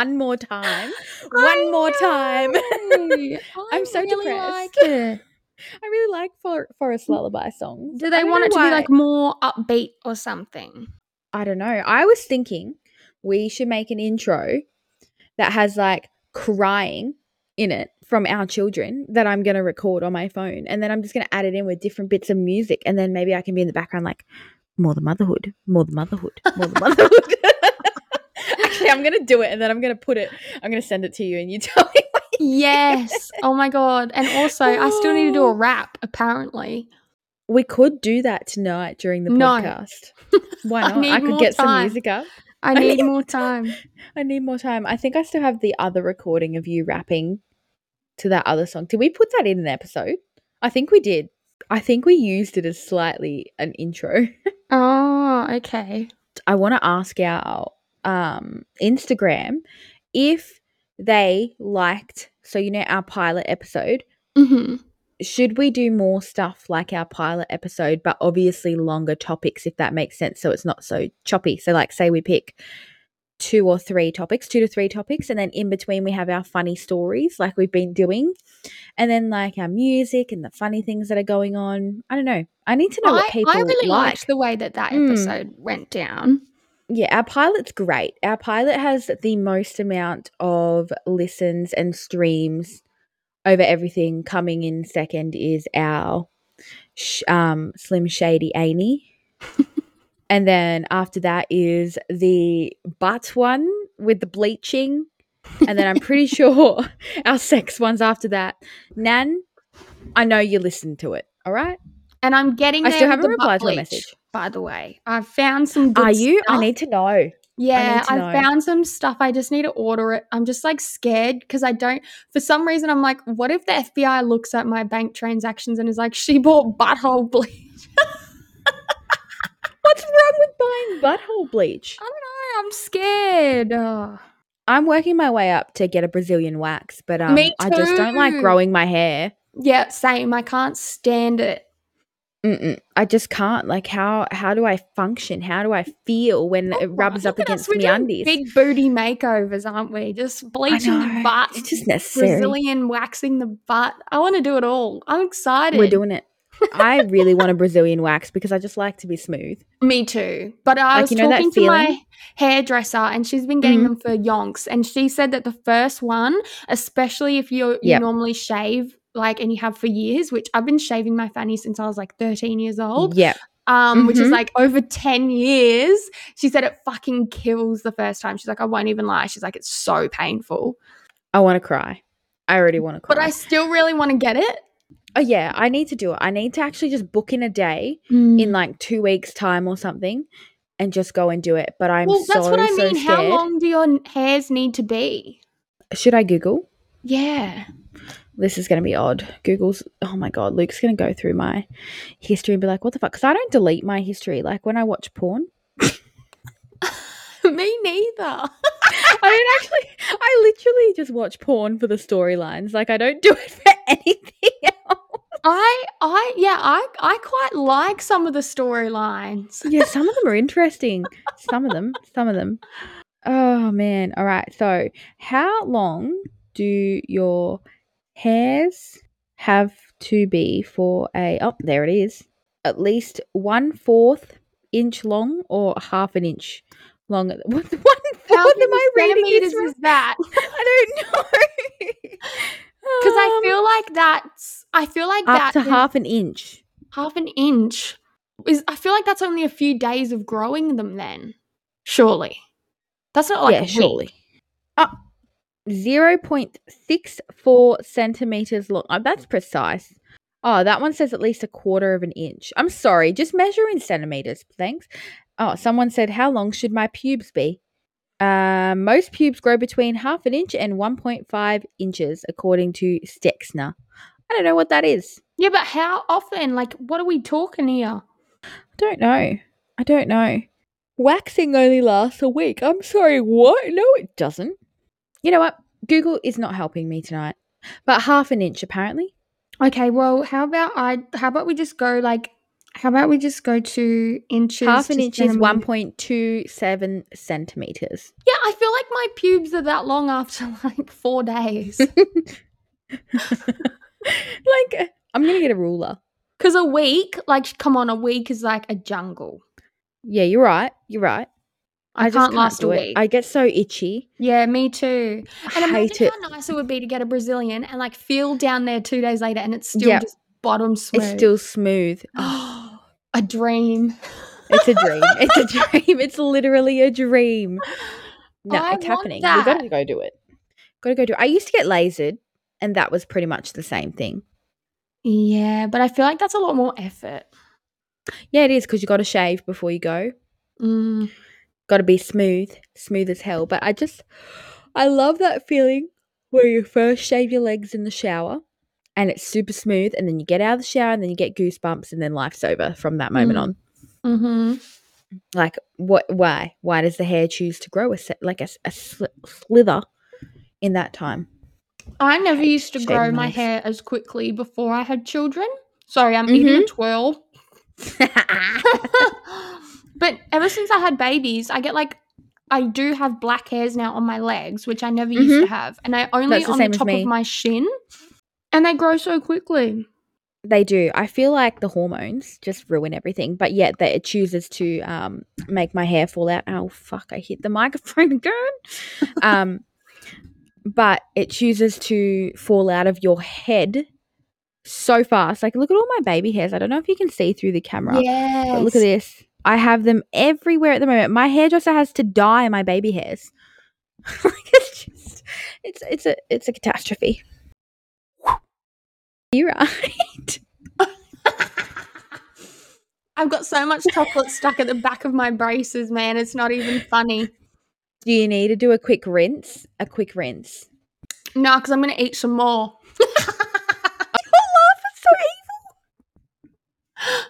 one more time. One more time. I'm so really depressed. Like it. I really like for- Forest mm, Lullaby songs. Do they want it to why. be like more upbeat or something? I don't know. I was thinking we should make an intro that has like crying in it from our children that I'm going to record on my phone. And then I'm just going to add it in with different bits of music. And then maybe I can be in the background like, more the motherhood, more the motherhood, more the motherhood. Actually, I'm going to do it and then I'm going to put it, I'm going to send it to you and you tell me. Yes. oh my god. And also, I still need to do a Oh. rap. Apparently. We could do that tonight during the No. podcast. Why I not? I, need could get some music up. I need more time. I need more time. I think I still have the other recording of you rapping to that other song. Did we put that in an episode? I think we did. I think we used it as slightly an intro. Oh, okay. I want to ask our um, Instagram if they liked, so you know, our pilot episode. hmm Should we do more stuff like our pilot episode, but obviously longer topics, if that makes sense? So it's not so choppy. So, like, say we pick two or three topics, two to three topics, and then in between we have our funny stories, like we've been doing, and then like our music and the funny things that are going on. I don't know. I need to know what I, people I really like. liked the way that that Mm. episode went down. Yeah, our pilot's great. Our pilot has the most amount of listens and streams over everything. Coming in second is our sh- um, Slim Shady Amy. and then after that is the butt one with the bleaching. And then I'm pretty sure our sex one's after that. Nan, I know you listened to it. All right. And I'm getting I still haven't the replied to a bleach, message. By the way, I've found some. Are you? I need to know. Yeah, I know. found some stuff. I just need to order it. I'm just like scared because I don't. For some reason, I'm like, what if the FBI looks at my bank transactions and is like, she bought butthole bleach? What's wrong with buying butthole bleach? I don't know. I'm scared. Ugh. I'm working my way up to get a Brazilian wax, but um, I just don't like growing my hair. Yeah, same. I can't stand it. Mm-mm. I just can't. Like, how how do I function? How do I feel when it rubs up against me undies? Big booty makeovers, aren't we? Just bleaching the butt, it's just necessary. Brazilian waxing the butt. I want to do it all. I'm excited. We're doing it. I really want a Brazilian wax because I just like to be smooth. Me too. But I Like, was you know that talking to my hairdresser and she's been getting Mhm. them for yonks. And she said that the first one, especially if you you normally shave like and you have for years, which I've been shaving my fanny since I was like 13 years old. Yeah. Um, which is Mhm. like over 10 years. She said it fucking kills the first time. She's like, I won't even lie. She's like, it's so painful. I want to cry. I already want to cry. But I still really want to get it. oh yeah, I need to do it. I need to actually just book in a day Mm. in like two weeks' time or something, and just go and do it. But I'm well, so that's what I so mean. How long do your hairs need to be? Should I Google? Yeah. This is going to be odd. Google's, oh my God, Luke's going to go through my history and be like, what the fuck? Because I don't delete my history. Like when I watch porn, Me neither. I don't actually, I literally just watch porn for the storylines. Like I don't do it for anything else. I I yeah, I I quite like some of the storylines. Yeah, some of them are interesting. Some of them, some of them. Oh man. All right. So, how long do your hairs have to be for a, oh, there it is, at least one fourth inch long or half an inch long? What, one How am I reading centimeters this is that? I don't know. Because I Um, feel like that's I feel like up that to half an inch. half an inch is I feel like that's only a few days of growing them then. Surely. That's not like yeah, surely. Oh, 0.64 centimeters long. Oh, that's precise. Oh, that one says at least a quarter of an inch. I'm sorry, just measure in centimeters, thanks. Oh, someone said, How long should my pubes be? Uh, most pubes grow between half an inch and 1.5 inches, according to Stexner. I don't know what that is. Yeah, but how often? Like what are we talking here? I don't know. I don't know. Waxing only lasts a week. I'm sorry, what? No, it doesn't. You know what? Google is not helping me tonight. But half an inch, apparently. Okay, well, how about I how about we just go like How about we just go to inches? Half an inch is 1.27 centimeters. Yeah, I feel like my pubes are that long after like four days. like, I'm going to get a ruler. Because a week, like, come on, a week is like a jungle. Yeah, you're right. You're right. I, just can't last a week. I get so itchy. yeah, me too. And I hate imagine it. how nice it would be to get a Brazilian and like feel down there two days later and it's still Yep. just bottom smooth. It's still smooth. Oh, a dream. it's a dream. It's a dream. It's literally a dream. No, I it's happening. We got that. to go do it. Got to go do it. I used to get lasered, and that was pretty much the same thing. Yeah, but I feel like that's a lot more effort. Yeah, it is because you got to shave before you go. Mm. Got to be smooth, smooth as hell. But I just, I love that feeling where you first shave your legs in the shower, and it's super smooth, and then you get out of the shower, and then you get goosebumps, and then life's over from that moment Mm. on. hmm Like, what? Why? Why does the hair choose to grow a like a sli- slither in that time? I never used to grow my legs. hair as quickly before I had children. Sorry, I'm eating Mm-hmm. a twirl. but ever since I had babies, I get like I do have black hairs now on my legs, which I never used to have, and I only Mm-hmm. The on the top of my shin, and they grow so quickly. They do. I feel like the hormones just ruin everything, but yet that it chooses to um make my hair fall out. Oh fuck! I hit the microphone again. um, but it chooses to fall out of your head so fast. Like, look at all my baby hairs. I don't know if you can see through the camera, Yeah, look at this. I have them everywhere at the moment. My hairdresser has to dye my baby hairs. like it's just, it's it's a it's a catastrophe. You're right. I've got so much chocolate stuck at the back of my braces, man. It's not even funny. Do you need to do a quick rinse? A quick rinse. No, because I'm gonna eat some more. That's so evil.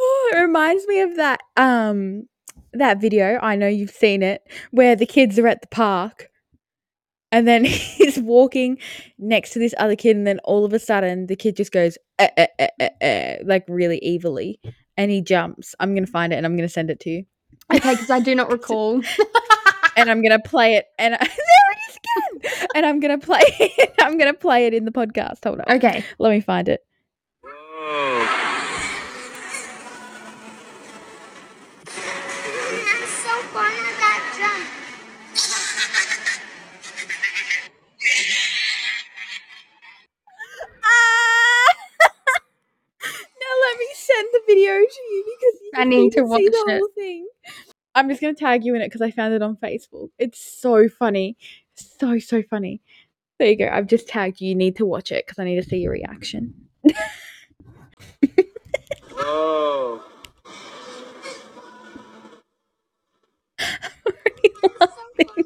Oh, it reminds me of that um that video. I know you've seen it where the kids are at the park and then he's walking next to this other kid and then all of a sudden the kid just goes eh, eh, eh, eh, eh, like really evilly and he jumps. I'm going to find it and I'm going to send it to you. Okay, because I do not recall. and I'm gonna play it. And there it is again. And I'm gonna play it. I'm gonna play it in the podcast. Hold on. okay. Let me find it. I'm I need to see watch the it. whole thing. I'm just gonna tag you in it because I found it on Facebook. It's so funny, so so funny. There you go. I've just tagged you. You need to watch it because I need to see your reaction. Whoa. already laughing.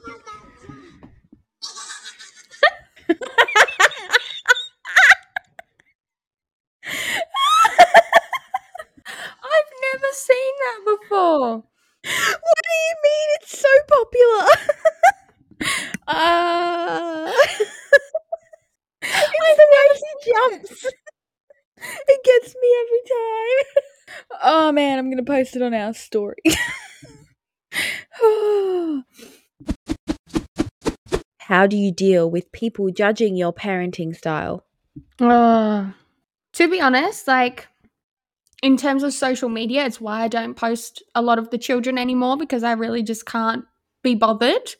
I've never seen that before. What do you mean? It's so popular. uh, it's the way he jumps. It gets me every time. Oh man, I'm gonna post it on our story. How do you deal with people judging your parenting style? Uh, to be honest, like in terms of social media, it's why I don't post a lot of the children anymore because I really just can't be bothered.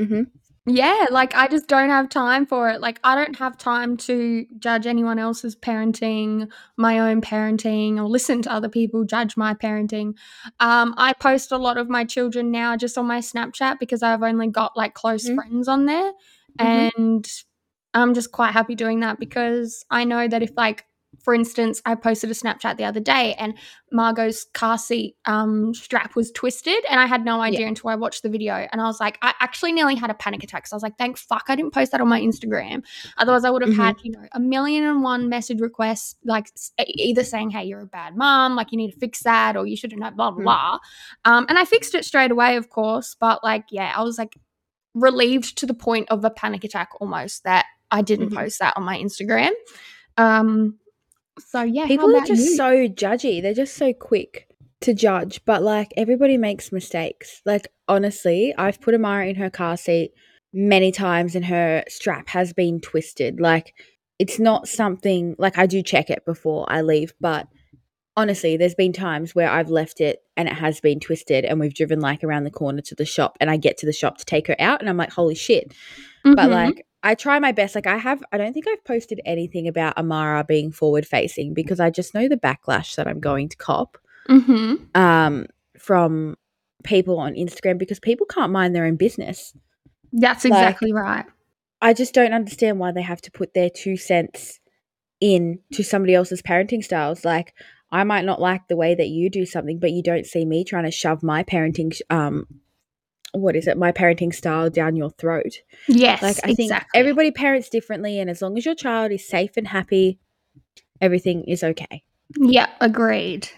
Mhm. Yeah, like I just don't have time for it. Like I don't have time to judge anyone else's parenting, my own parenting, or listen to other people judge my parenting. Um, I post a lot of my children now just on my Snapchat because I've only got like close Mhm. friends on there, Mhm. and I'm just quite happy doing that because I know that if like for instance, I posted a Snapchat the other day and Margot's car seat um, strap was twisted, and I had no idea until I watched the video. And I was like, I actually nearly had a panic attack. So I was like, thank fuck I didn't post that on my Instagram. Otherwise, I would have Mhm. had, you know, a million and one message requests, like either saying, hey, you're a bad mom, like you need to fix that, or you shouldn't have blah, blah, Mhm. blah. Um, and I fixed it straight away, of course. But like, yeah, I was like relieved to the point of a panic attack almost that I didn't Mhm. post that on my Instagram. Um, So yeah, People are just you? so judgy. They're just so quick to judge. But like everybody makes mistakes. Like honestly, I've put Amara in her car seat many times and her strap has been twisted. Like it's not something like I do check it before I leave, but honestly, there's been times where I've left it and it has been twisted and we've driven like around the corner to the shop and I get to the shop to take her out and I'm like, holy shit. But Mhm. like I try my best. Like I have I don't think I've posted anything about Amara being forward facing because I just know the backlash that I'm going to cop Mhm. um from people on Instagram because people can't mind their own business. That's Like- exactly right. I just don't understand why they have to put their two cents in to somebody else's parenting styles. Like I might not like the way that you do something, but you don't see me trying to shove my parenting um what is it? My parenting style down your throat. Yes, Like I think exactly. everybody parents differently and as long as your child is safe and happy, everything is okay. Yeah, agreed.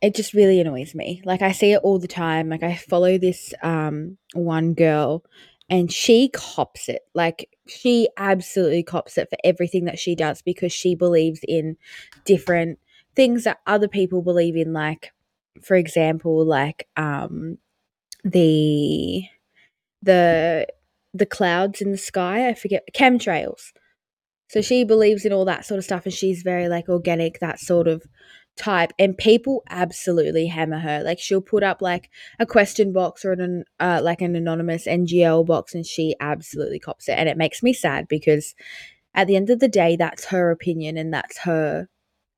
It just really annoys me. Like I see it all the time. Like I follow this um one girl and she cops it. Like she absolutely cops it for everything that she does because she believes in different things that other people believe in like for example like um the the the clouds in the sky, I forget chemtrails. So she believes in all that sort of stuff and she's very like organic, that sort of type. And people absolutely hammer her. Like she'll put up like a question box or an uh, like an anonymous NGL box and she absolutely cops it. And it makes me sad because at the end of the day, that's her opinion and that's her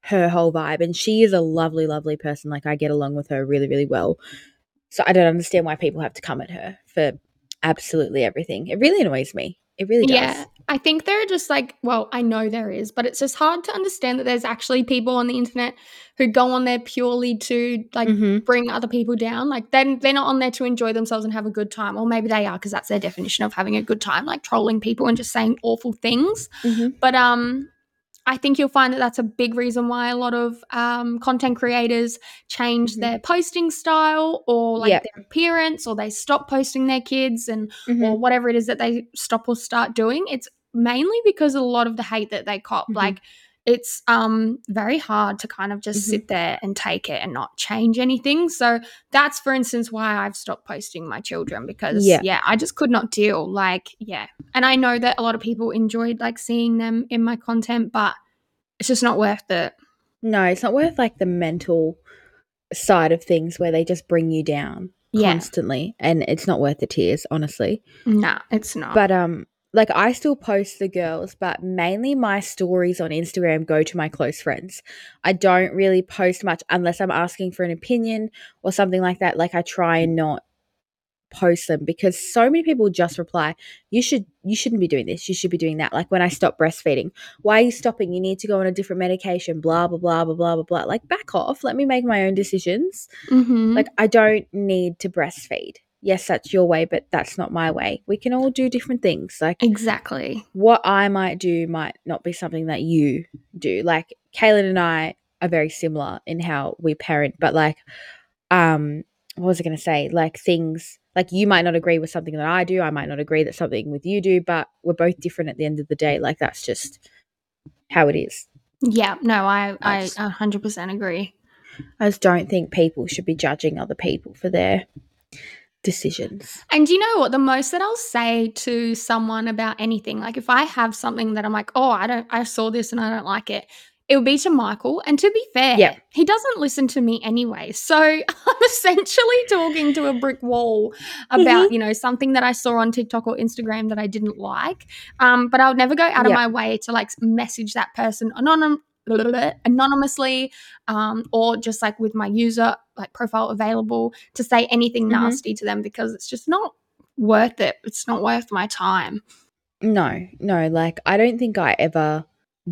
her whole vibe. And she is a lovely, lovely person. Like I get along with her really, really well. So I don't understand why people have to come at her for absolutely everything. It really annoys me. It really does. Yeah, I think there are just like, well, I know there is, but it's just hard to understand that there's actually people on the internet who go on there purely to like Mhm. bring other people down. Like then they're not on there to enjoy themselves and have a good time, or maybe they are because that's their definition of having a good time, like trolling people and just saying awful things. Mhm. But um, I think you'll find that that's a big reason why a lot of um, content creators change Mhm. their posting style or like Yep. their appearance, or they stop posting their kids and or Mhm. whatever it is that they stop or start doing. It's mainly because of a lot of the hate that they cop. Mhm. Like it's um very hard to kind of just Mhm. sit there and take it and not change anything. So that's for instance why I've stopped posting my children because Yeah. yeah, I just could not deal. Like, yeah. And I know that a lot of people enjoyed like seeing them in my content, but it's just not worth it. No, it's not worth like the mental side of things where they just bring you down Yeah. constantly and it's not worth the tears, honestly. Nah, it's not. But um like I still post the girls, but mainly my stories on Instagram go to my close friends. I don't really post much unless I'm asking for an opinion or something like that. Like I try and not post them because so many people just reply, you should you shouldn't be doing this, you should be doing that. Like when I stop breastfeeding, why are you stopping? You need to go on a different medication, blah blah blah blah blah blah blah. Like back off, let me make my own decisions. Mhm. Like I don't need to breastfeed. Yes, that's your way, but that's not my way. We can all do different things. Like exactly. what I might do might not be something that you do. Like Kaylen and I are very similar in how we parent, but like, um, what was I going to say? Like things like you might not agree with something that I do. I might not agree that something with you do, but we're both different at the end of the day. Like that's just how it is. Yeah, no, I I Nice. a 100% agree. I just don't think people should be judging other people for their decisions. And you know what? The most that I'll say to someone about anything, like if I have something that I'm like, oh, I don't, I saw this and I don't like it, it would be to Michael. And to be fair, Yeah. he doesn't listen to me anyway. So I'm essentially talking to a brick wall about, you know, something that I saw on TikTok or Instagram that I didn't like. Um, but I would never go out of my way to like message that person anonym, anonymously um, or just like with my user like profile available to say anything Mhm. nasty to them because it's just not worth it. It's not worth my time. No, no, like I don't think I ever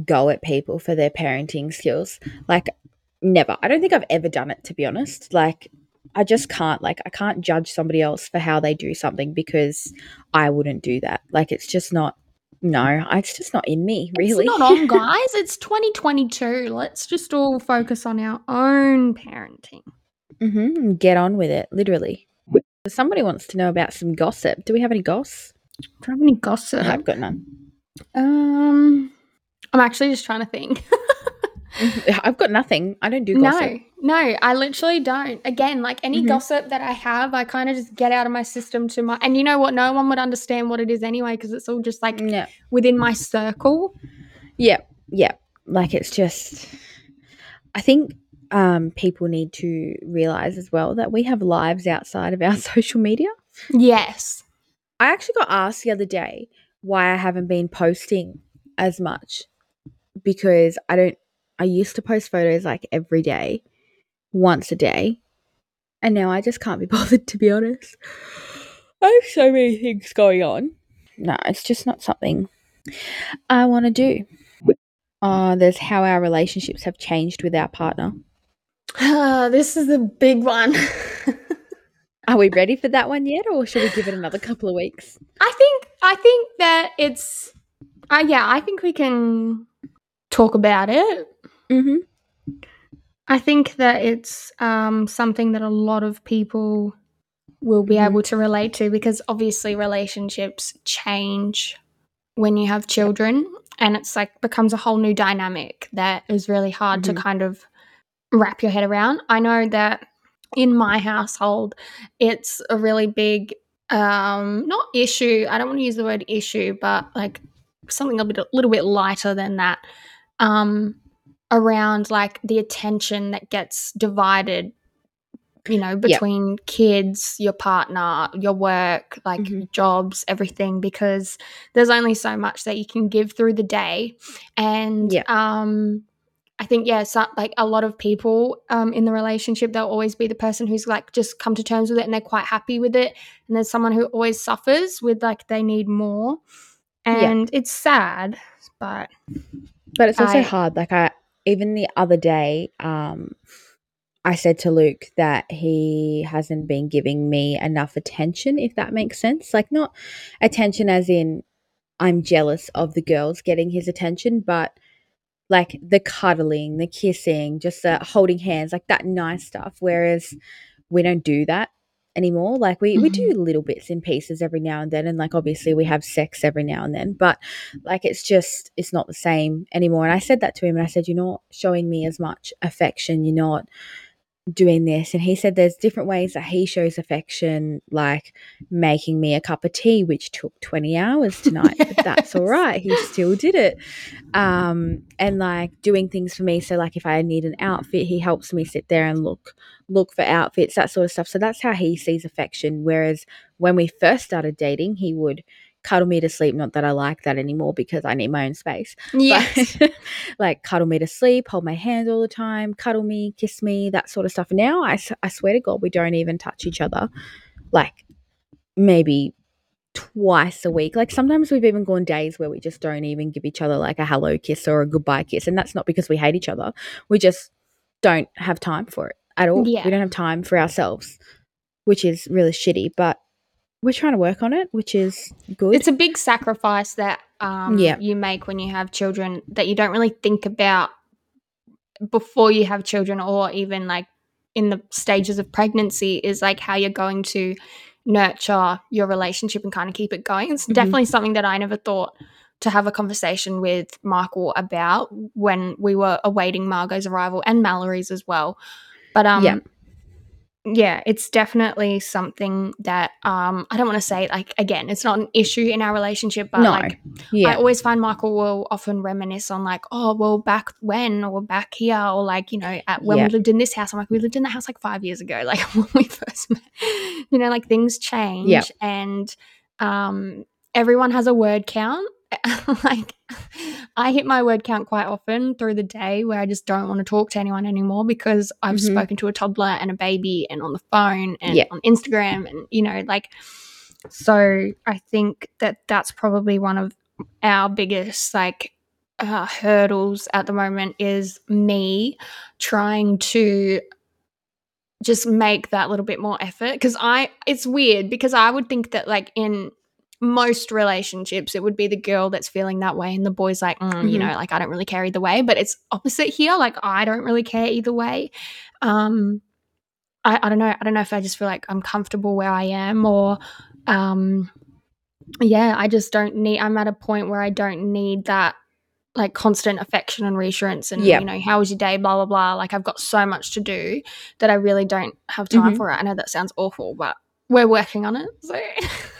go at people for their parenting skills. Like never. I don't think I've ever done it to be honest. Like I just can't like I can't judge somebody else for how they do something because I wouldn't do that. Like it's just not no, it's just not in me, really. It's not on, guys. It's 2022. Let's just all focus on our own parenting. hmm Get on with it, literally. Somebody wants to know about some gossip. Do we have any goss? Do you have any gossip? I've got none. Um, I'm actually just trying to think. I've got nothing. I don't do gossip. No, no, I literally don't. Again, like any Mhm. gossip that I have, I kind of just get out of my system to my. And you know what? No one would understand what it is anyway because it's all just like within my circle. Yeah. Yeah. Like it's just I think um people need to realize as well that we have lives outside of our social media. Yes. I actually got asked the other day why I haven't been posting as much because I don't I used to post photos like every day, once a day, and now I just can't be bothered to be honest. I have so many things going on. No, it's just not something I want to do. Uh, there's how our relationships have changed with our partner. this is the big one. Are we ready for that one yet, or should we give it another couple of weeks? I think I think that it's uh, yeah, I think we can talk about it. Mm-hmm. I think that it's um, something that a lot of people will be able to relate to because obviously relationships change when you have children and it's like becomes a whole new dynamic that is really hard Mhm. to kind of wrap your head around. I know that in my household it's a really big um not issue. I don't want to use the word issue, but like something a bit a little bit lighter than that. Um around like the attention that gets divided you know between kids your partner your work like Mhm. jobs everything because there's only so much that you can give through the day and Yeah. um i think yeah so, like a lot of people um in the relationship they'll always be the person who's like just come to terms with it and they're quite happy with it and there's someone who always suffers with like they need more and it's sad but But it's also I- hard. Like I even the other day, um, I said to Luke that he hasn't been giving me enough attention, if that makes sense. Like not attention as in I'm jealous of the girls getting his attention, but like the cuddling, the kissing, just the holding hands, like that nice stuff. Whereas we don't do that anymore. Like we, we do mm-hmm. little bits and pieces every now and then. And like obviously we have sex every now and then. But like it's just it's not the same anymore. And I said that to him and I said, You're not showing me as much affection. You're not doing this and he said there's different ways that he shows affection like making me a cup of tea which took 20 hours tonight but that's all right he still did it. Um and like doing things for me so like if i need an outfit he helps me sit there and look look for outfits that sort of stuff. So that's how he sees affection whereas when we first started dating he would cuddle me to sleep not that i like that anymore because i need my own space yes but, like cuddle me to sleep, hold my hand all the time, cuddle me, kiss me, that sort of stuff. Now I, I swear to God, we don't even touch each other like maybe twice a week. Like sometimes we've even gone days where we just don't even give each other like a hello kiss or a goodbye kiss. And that's not because we hate each other. We just don't have time for it at all. Yeah. We don't have time for ourselves, which is really shitty. But we're trying to work on it, which is good. it's a big sacrifice that um, Yeah. you make when you have children that you don't really think about before you have children or even like in the stages of pregnancy is like how you're going to nurture your relationship and kind of keep it going it's Mhm. definitely something that i never thought to have a conversation with michael about when we were awaiting margot's arrival and mallory's as well but um Yeah. Yeah it's definitely something that um i don't want to say like again it's not an issue in our relationship but no. like yeah. I always find Michael will often reminisce on like, oh, well, back when or back here or like, you know, at when Yeah. we lived in this house. I'm like, we lived in the house like five years ago, like when we first met. You know, like things change and um everyone has a word count. like I hit my word count quite often through the day where I just don't want to talk to anyone anymore because I've Mhm. spoken to a toddler and a baby and on the phone and Yeah. on Instagram and you know like so I think that that's probably one of our biggest like uh, hurdles at the moment is me trying to just make that little bit more effort because I it's weird because I would think that like in most relationships it would be the girl that's feeling that way and the boy's like mm, you Mhm. know like I don't really care either way but it's opposite here like I don't really care either way um I, I don't know I don't know if I just feel like I'm comfortable where I am or um yeah I just don't need I'm at a point where I don't need that like constant affection and reassurance and Yeah. you know how was your day blah blah blah like i've got so much to do that i really don't have time Mhm. for it i know that sounds awful but we're working on it so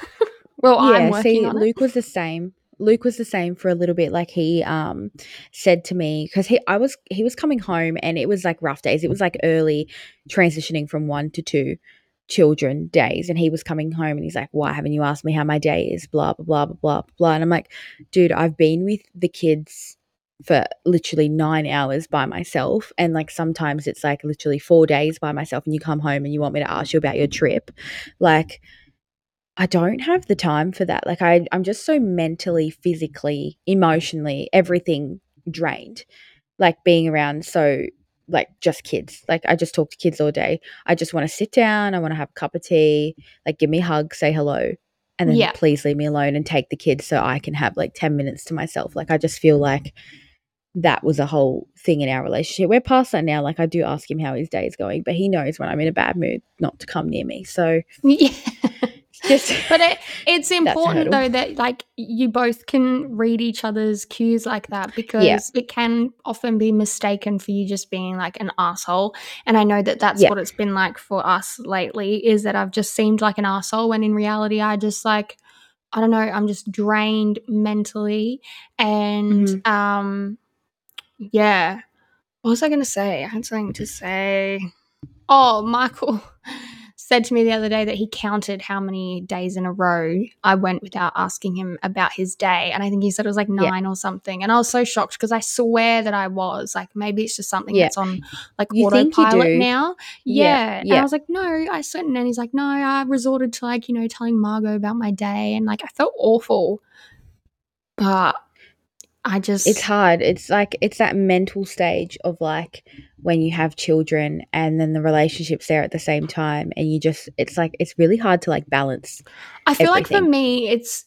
well i'm yeah, working see, on it Luke was the same. Luke was the same for a little bit. Like he um said to me because he I was he was coming home and it was like rough days. It was like early transitioning from one to two children days, and he was coming home and he's like, "Why haven't you asked me how my day is?" Blah blah blah blah blah blah. And I'm like, "Dude, I've been with the kids." For literally nine hours by myself, and like sometimes it's like literally four days by myself, and you come home and you want me to ask you about your trip, like I don't have the time for that. Like I I'm just so mentally, physically, emotionally, everything drained. Like being around so like just kids. Like I just talk to kids all day. I just want to sit down, I want to have a cup of tea, like give me a hug, say hello, and then Yeah. please leave me alone and take the kids so I can have like 10 minutes to myself. Like I just feel like that was a whole thing in our relationship. We're past that now. Like I do ask him how his day is going, but he knows when I'm in a bad mood not to come near me. So yeah just but it, it's important though that like you both can read each other's cues like that because it can often be mistaken for you just being like an asshole. And i know that that's Yeah. what it's been like for us lately is that i've just seemed like an asshole when in reality i just like i don't know i'm just drained mentally. And Mm-hmm. um yeah. What was i going to say? I had something to say. Oh michael said to me the other day that he counted how many days in a row I went without asking him about his day. And I think he said it was like Yeah. nine or something. And I was so shocked because I swear that I was. Like maybe it's just something Yeah. that's on like You autopilot now. Yeah, Yeah. And yeah. I was like, no, I certain and he's like, no, I resorted to like, you know, telling Margot about my day and like I felt awful. But I just it's hard. It's like it's that mental stage of like when you have children and then the relationship's there at the same time and you just it's like it's really hard to like balance. I feel like for me it's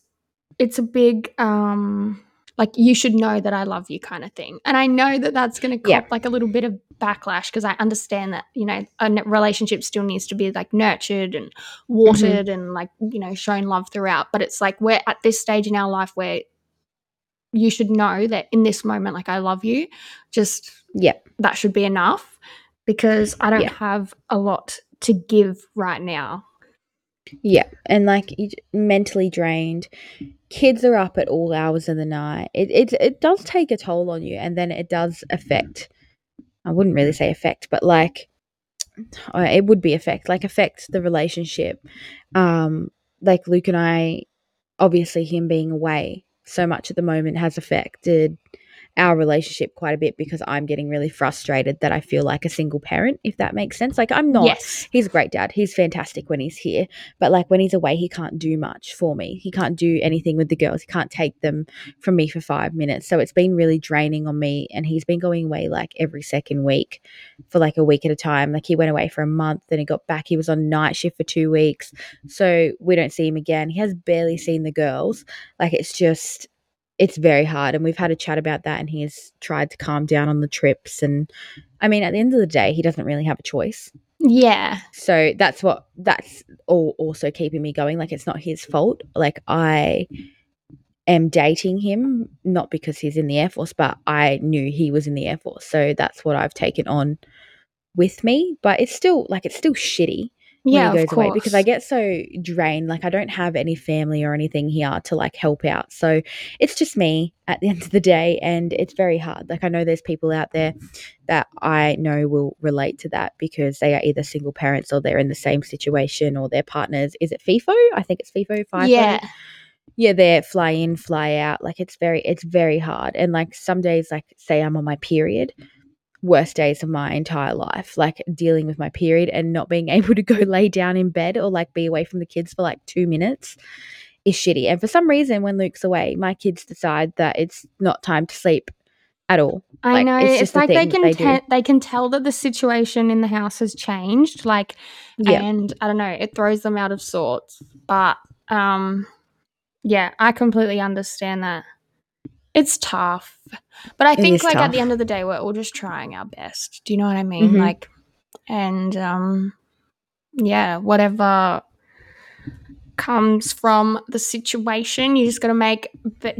it's a big um like you should know that I love you kind of thing. And I know that that's going to cop Yeah. like a little bit of backlash because I understand that, you know, a relationship still needs to be like nurtured and watered and like, you know, shown love throughout, but it's like we're at this stage in our life where you should know that in this moment like I love you. Just Yeah. that should be enough because I don't Yeah. have a lot to give right now. Yeah. And like mentally drained. Kids are up at all hours of the night. It it it does take a toll on you and then it does affect I wouldn't really say affect, but like uh, it would be affect like affect the relationship. Um like Luke and I obviously him being away so much at the moment has affected our relationship quite a bit because I'm getting really frustrated that I feel like a single parent, if that makes sense. Like I'm not Yes. he's a great dad. He's fantastic when he's here. But like when he's away, he can't do much for me. He can't do anything with the girls. He can't take them from me for five minutes. So it's been really draining on me. And he's been going away like every second week for like a week at a time. Like he went away for a month, then he got back. He was on night shift for two weeks. So we don't see him again. He has barely seen the girls. Like it's just it's very hard and we've had a chat about that and he has tried to calm down on the trips and I mean at the end of the day he doesn't really have a choice. Yeah. So that's what that's all also keeping me going. Like it's not his fault. Like I am dating him not because he's in the Air Force, but I knew he was in the Air Force. So that's what I've taken on with me. But it's still like it's still shitty Yeah, of course. because I get so drained. Like I don't have any family or anything here to like help out. So it's just me at the end of the day and it's very hard. Like I know there's people out there that I know will relate to that because they are either single parents or they're in the same situation or their partners. Is it FIFO? I think it's FIFO, FIFO. Yeah. Yeah, they're fly in, fly out. Like it's very it's very hard. And like some days, like say I'm on my period, worst days of my entire life. Like dealing with my period and not being able to go lay down in bed or like be away from the kids for like two minutes is shitty. And for some reason, when Luke's away, my kids decide that it's not time to sleep at all. I Like, know. it's It's, just like they can they te- they can tell that the situation in the house has changed. Like, Yeah. and I don't know, it throws them out of sorts. But um, yeah, I completely understand that. It's tough, but I think like at the end of the day, we're all just trying our best. Do you know what I mean? Mhm. Like, and um, yeah, whatever comes from the situation, you just got to make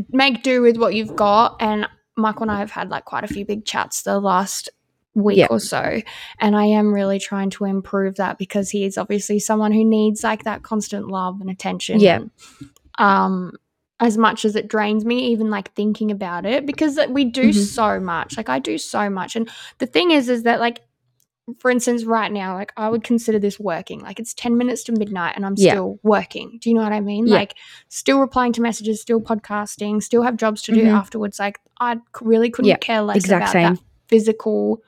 make do with what you've got. And Michael and I have had like quite a few big chats the last week Yep. or so. And I am really trying to improve that because he is obviously someone who needs like that constant love and attention. Yeah. Um, as much as it drains me, even like thinking about it, because we do Mhm. so much. Like I do so much. And the thing is, is that like for instance, right now, like I would consider this working. Like it's 10 minutes to midnight and I'm Yeah. still working. Do you know what I mean? Yeah. Like still replying to messages, still podcasting, still have jobs to do Mhm. afterwards. Like i really couldn't Yeah, care less exact about same. that physical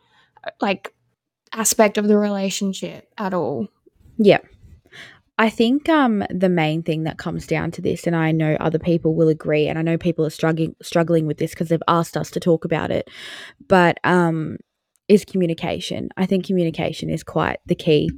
uh, like aspect of the relationship at all. Yeah. I think um the main thing that comes down to this and I know other people will agree and I know people are struggling struggling with this because they've asked us to talk about it but um is communication. I think communication is quite the key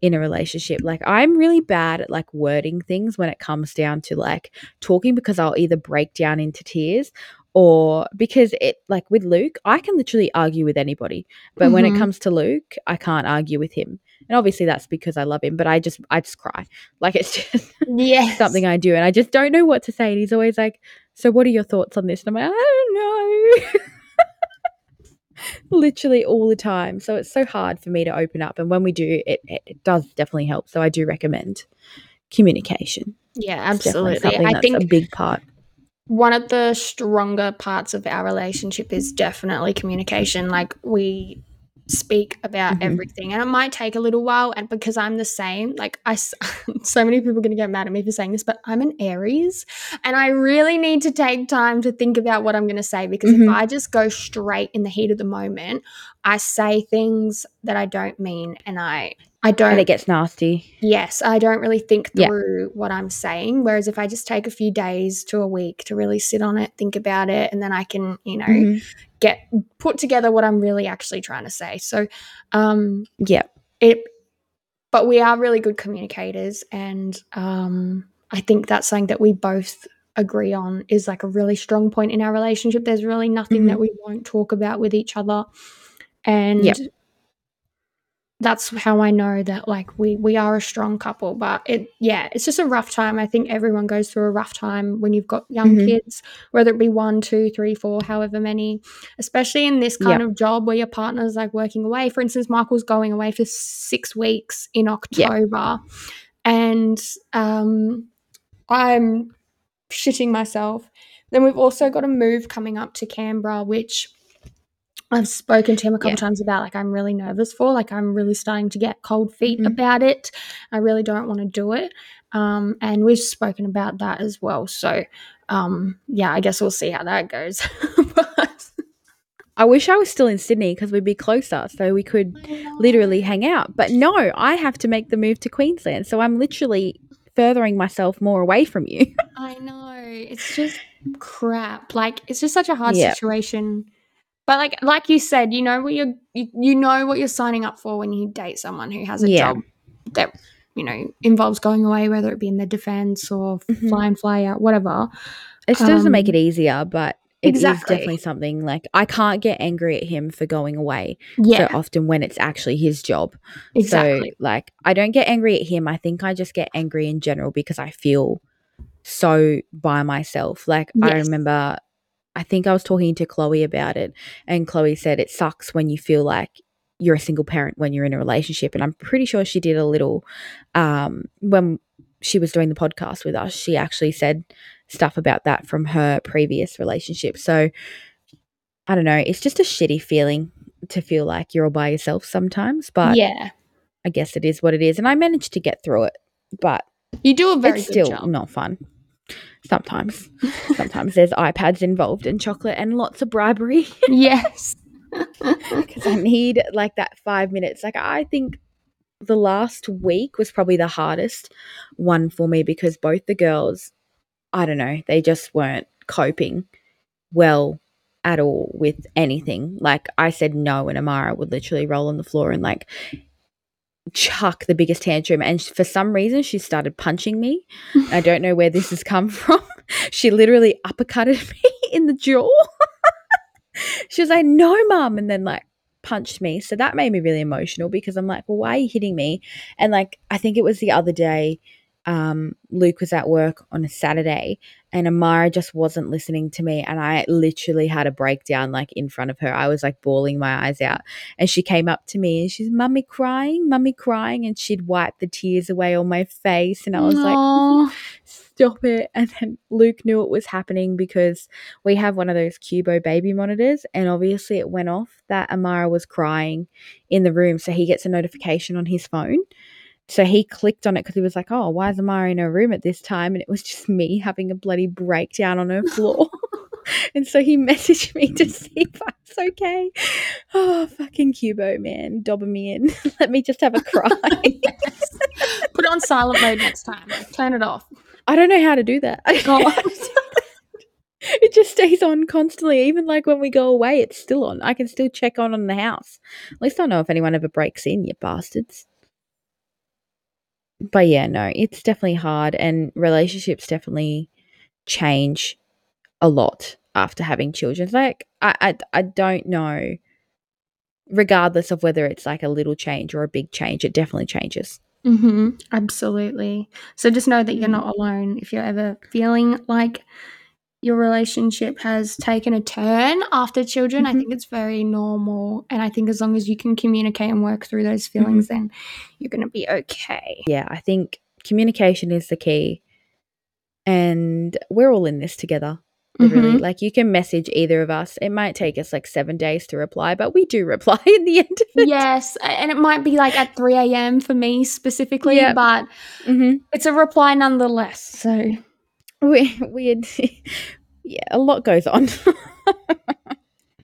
in a relationship. Like I'm really bad at like wording things when it comes down to like talking because I'll either break down into tears or because it like with Luke, I can literally argue with anybody. But when it Mhm. comes to Luke, I can't argue with him. And obviously that's because I love him, but I just I just cry. Like it's just Yes. something I do and I just don't know what to say. And he's always like, So what are your thoughts on this? And I'm like, I don't know. Literally all the time. So it's so hard for me to open up. And when we do, it, it, does definitely help. So I do recommend communication. Yeah, absolutely. I that's think a big part. one of the stronger parts of our relationship is definitely communication. Like we speak about Mhm. everything, and it might take a little while. And because I'm the same, like I, so many people are going to get mad at me for saying this, but I'm an Aries, and I really need to take time to think about what I'm going to say because Mhm. if I just go straight in the heat of the moment, I say things that I don't mean, and I. I don't And it gets nasty. Yes, I don't really think Yeah. through what I'm saying. Whereas if I just take a few days to a week to really sit on it, think about it, and then I can, you know, Mhm. Get put together what I'm really actually trying to say. So, um, Yeah. it, but we are really good communicators, and um, I think that's something that we both agree on is like a really strong point in our relationship. There's really nothing Mhm. that we won't talk about with each other, and Yep. That's how I know that like we we are a strong couple. But it yeah, it's just a rough time. I think everyone goes through a rough time when you've got young Mhm. kids, whether it be one, two, three, four, however many. Especially in this kind of job where your partner's like working away. For instance, Michael's going away for six weeks in October, and um, I'm shitting myself. Then we've also got a move coming up to Canberra, which I've spoken to him a couple Yeah. times about. Like, I'm really nervous for. Like, I'm really starting to get cold feet Mhm. about it. I really don't want to do it. Um, and we've spoken about that as well. So, um, yeah, I guess we'll see how that goes. but I wish I was still in Sydney because we'd be closer so we could literally hang out. But no, I have to make the move to Queensland. So I'm literally furthering myself more away from you. I know it's just crap. Like it's just such a hard Yeah. situation. But like like you said, you know what you're you, you know what you're signing up for when you date someone who has a Yeah. job that you know involves going away, whether it be in the defense or Mhm. fly and fly out, whatever. It still doesn't make Um, it easier, but it is exactly. definitely something like I can't get angry at him for going away Yeah, so often when it's actually his job. exactly. So like I don't get angry at him. I think I just get angry in general because I feel so by myself. Like I remember I think I was talking to Chloe about it and Chloe said it sucks when you feel like you're a single parent when you're in a relationship and I'm pretty sure she did a little um when she was doing the podcast with us she actually said stuff about that from her previous relationship. So I don't know, it's just a shitty feeling to feel like you're all by yourself sometimes, but yeah, I guess it is what it is. And I managed to get through it, but you do a very it's good still job. not fun. Sometimes. Sometimes there's iPads involved and chocolate and lots of bribery yes. because I need like that five minutes. Like, I think the last week was probably the hardest one for me because both the girls, I don't know, they just weren't coping well at all with anything. Like, I said no, and Amara would literally roll on the floor and like chuck the biggest tantrum. And for some reason, she started punching me. I don't know where this has come from. she literally uppercutted me in the jaw. she was like, no, mum. And then like punched me. So that made me really emotional because I'm like, well, why are you hitting me? And like, I think it was the other day, um, Luke was at work on a Saturday and Amara just wasn't listening to me. And I literally had a breakdown like in front of her. I was like bawling my eyes out. And she came up to me and she's, Mummy crying, Mummy crying. And she'd wipe the tears away on my face. And I was like, stop it. And then Luke knew it was happening because we have one of those Cubo baby monitors. And obviously it went off that Amara was crying in the room. So he gets a notification on his phone. So he clicked on it because he was like, oh, why is Amara in her room at this time? And it was just me having a bloody breakdown on her floor. and so he messaged me to mm. see if I was okay. Oh, fucking Cubo, man. Dobber me in. Let me just have a cry. Put it on silent mode next time. Like, turn it off. I don't know how to do that. Oh. it just stays on constantly. Even like when we go away, it's still on. I can still check on on the house. At least I know if anyone ever breaks in, you bastards. But yeah, no, it's definitely hard, and relationships definitely change a lot after having children. Like I, I, I don't know. Regardless of whether it's like a little change or a big change, it definitely changes. hmm Absolutely. So just know that you're Mm. not alone. If you're ever feeling like your relationship has taken a turn after children, I Mhm. think it's very normal. And I think as long as you can communicate and work through those feelings, then you're going to be okay. Yeah, I think communication is the key, and we're all in this together. Really, Mhm. like you can message either of us. It might take us like seven days to reply, but we do reply in the end. Yes. And it might be like at 3 a.m. for me specifically, Yep. but hmm it's a reply nonetheless. So We we yeah, a lot goes on.